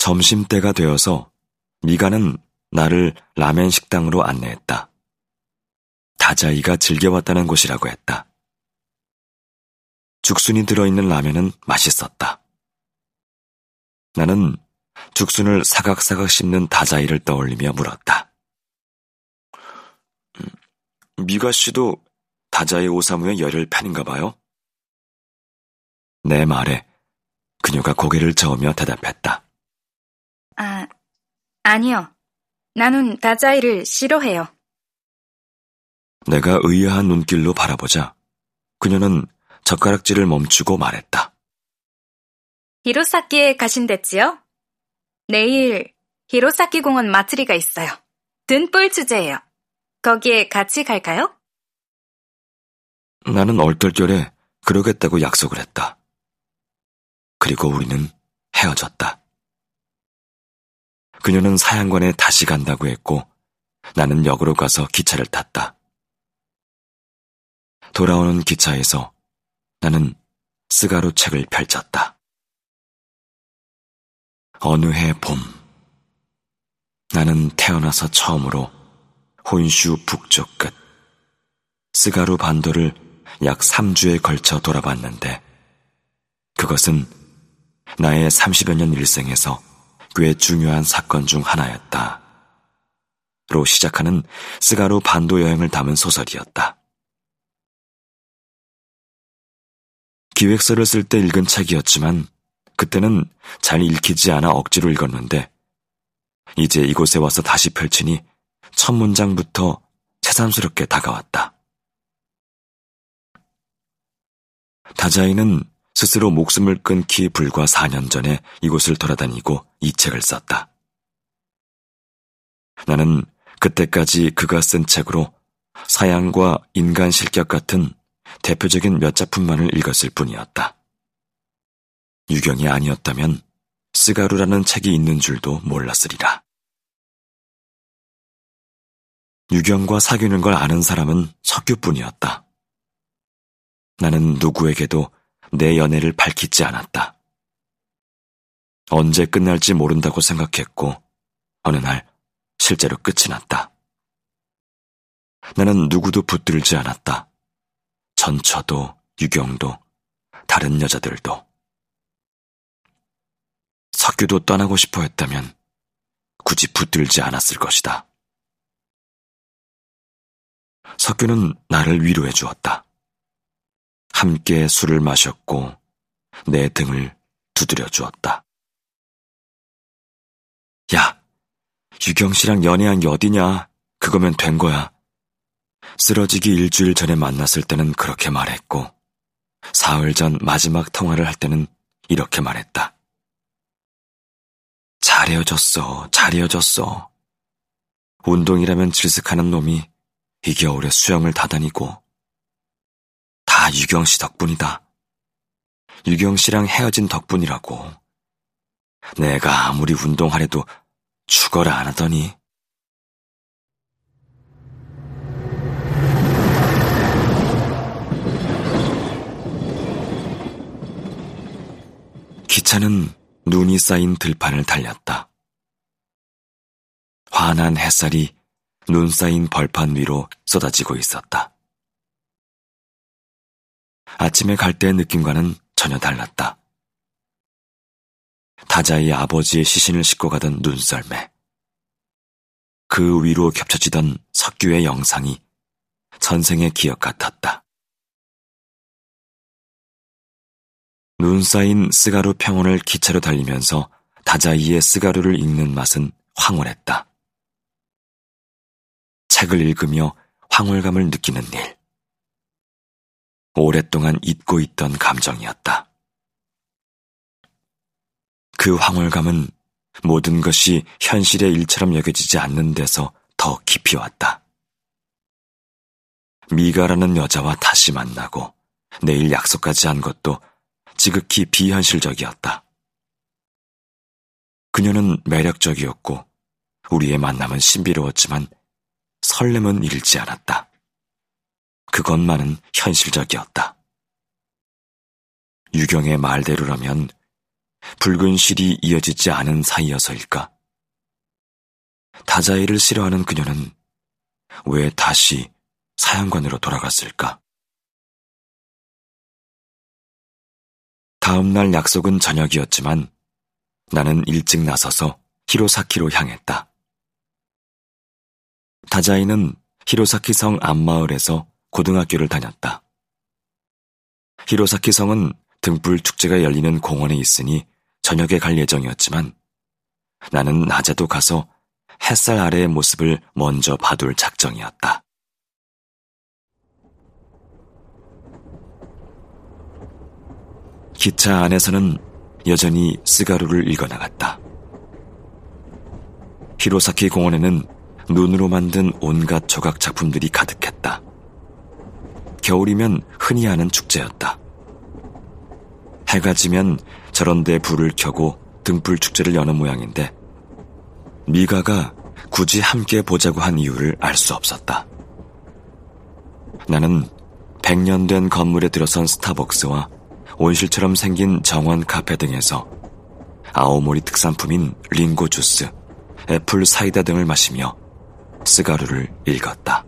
점심때가 되어서 미가는 나를 라멘 식당으로 안내했다. 다자이가 즐겨왔다는 곳이라고 했다. 죽순이 들어있는 라면은 맛있었다. 나는 죽순을 사각사각 씹는 다자이를 떠올리며 물었다. 음, 미가 씨도 다자이 오사무의 열혈 팬인가 봐요? 내 말에 그녀가 고개를 저으며 대답했다. 아, 아니요. 나는 다자이를 싫어해요. 내가 의아한 눈길로 바라보자 그녀는 젓가락질을 멈추고 말했다. 히로사키에 가신댔지요? 내일 히로사키 공원 마트리가 있어요. 등불 주제예요. 거기에 같이 갈까요? 나는 얼떨결에 그러겠다고 약속을 했다. 그리고 우리는 헤어졌다. 그녀는 사양관에 다시 간다고 했고 나는 역으로 가서 기차를 탔다. 돌아오는 기차에서 나는 스가루 책을 펼쳤다. 어느 해 봄, 나는 태어나서 처음으로 혼슈 북쪽 끝, 쓰가루 반도를 약 3주에 걸쳐 돌아봤는데, 그것은 나의 30여 년 일생에서 꽤 중요한 사건 중 하나였다. 로 시작하는 쓰가루 반도 여행을 담은 소설이었다. 기획서를 쓸 때 읽은 책이었지만 그때는 잘 읽히지 않아 억지로 읽었는데 이제 이곳에 와서 다시 펼치니 첫 문장부터 새삼스럽게 다가왔다. 다자이는 스스로 목숨을 끊기 불과 4년 전에 이곳을 돌아다니고 이 책을 썼다. 나는 그때까지 그가 쓴 책으로 사양과 인간 실격 같은 대표적인 몇 작품만을 읽었을 뿐이었다. 유경이 아니었다면 스가루라는 책이 있는 줄도 몰랐으리라. 유경과 사귀는 걸 아는 사람은 석규뿐이었다. 나는 누구에게도 내 연애를 밝히지 않았다. 언제 끝날지 모른다고 생각했고, 어느 날 실제로 끝이 났다. 나는 누구도 붙들지 않았다. 전처도, 유경도, 다른 여자들도. 석규도 떠나고 싶어 했다면 굳이 붙들지 않았을 것이다. 석규는 나를 위로해 주었다. 함께 술을 마셨고 내 등을 두드려 주었다. 야, 유경 씨랑 연애한 게 어디냐? 그거면 된 거야. 쓰러지기 일주일 전에 만났을 때는 그렇게 말했고, 사흘 전 마지막 통화를 할 때는 이렇게 말했다. 잘 헤어졌어, 잘 헤어졌어. 운동이라면 질색하는 놈이 이 겨울에 수영을 다 다니고, 다 유경 씨 덕분이다. 유경 씨랑 헤어진 덕분이라고. 내가 아무리 운동하래도 죽어라 안 하더니. 기차는 눈이 쌓인 들판을 달렸다. 환한 햇살이 눈 쌓인 벌판 위로 쏟아지고 있었다. 아침에 갈 때의 느낌과는 전혀 달랐다. 타자의 아버지의 시신을 싣고 가던 눈썰매. 그 위로 겹쳐지던 석규의 영상이 전생의 기억 같았다. 눈 쌓인 스가루 평원을 기차로 달리면서 다자이의 스가루를 읽는 맛은 황홀했다. 책을 읽으며 황홀감을 느끼는 일. 오랫동안 잊고 있던 감정이었다. 그 황홀감은 모든 것이 현실의 일처럼 여겨지지 않는 데서 더 깊이 왔다. 미가라는 여자와 다시 만나고 내일 약속까지 한 것도 지극히 비현실적이었다. 그녀는 매력적이었고 우리의 만남은 신비로웠지만 설렘은 잃지 않았다. 그것만은 현실적이었다. 유경의 말대로라면 붉은 실이 이어지지 않은 사이여서일까? 다자이를 싫어하는 그녀는 왜 다시 사양관으로 돌아갔을까? 다음날 약속은 저녁이었지만 나는 일찍 나서서 히로사키로 향했다. 다자이는 히로사키 성 앞마을에서 고등학교를 다녔다. 히로사키 성은 등불 축제가 열리는 공원에 있으니 저녁에 갈 예정이었지만 나는 낮에도 가서 햇살 아래의 모습을 먼저 봐둘 작정이었다. 기차 안에서는 여전히 스가루를 읽어나갔다. 히로사키 공원에는 눈으로 만든 온갖 조각 작품들이 가득했다. 겨울이면 흔히 하는 축제였다. 해가 지면 저런 데 불을 켜고 등불 축제를 여는 모양인데 미가가 굳이 함께 보자고 한 이유를 알 수 없었다. 나는 100년 된 건물에 들어선 스타벅스와 온실처럼 생긴 정원 카페 등에서 아오모리 특산품인 링고 주스, 애플 사이다 등을 마시며 스가루를 읽었다.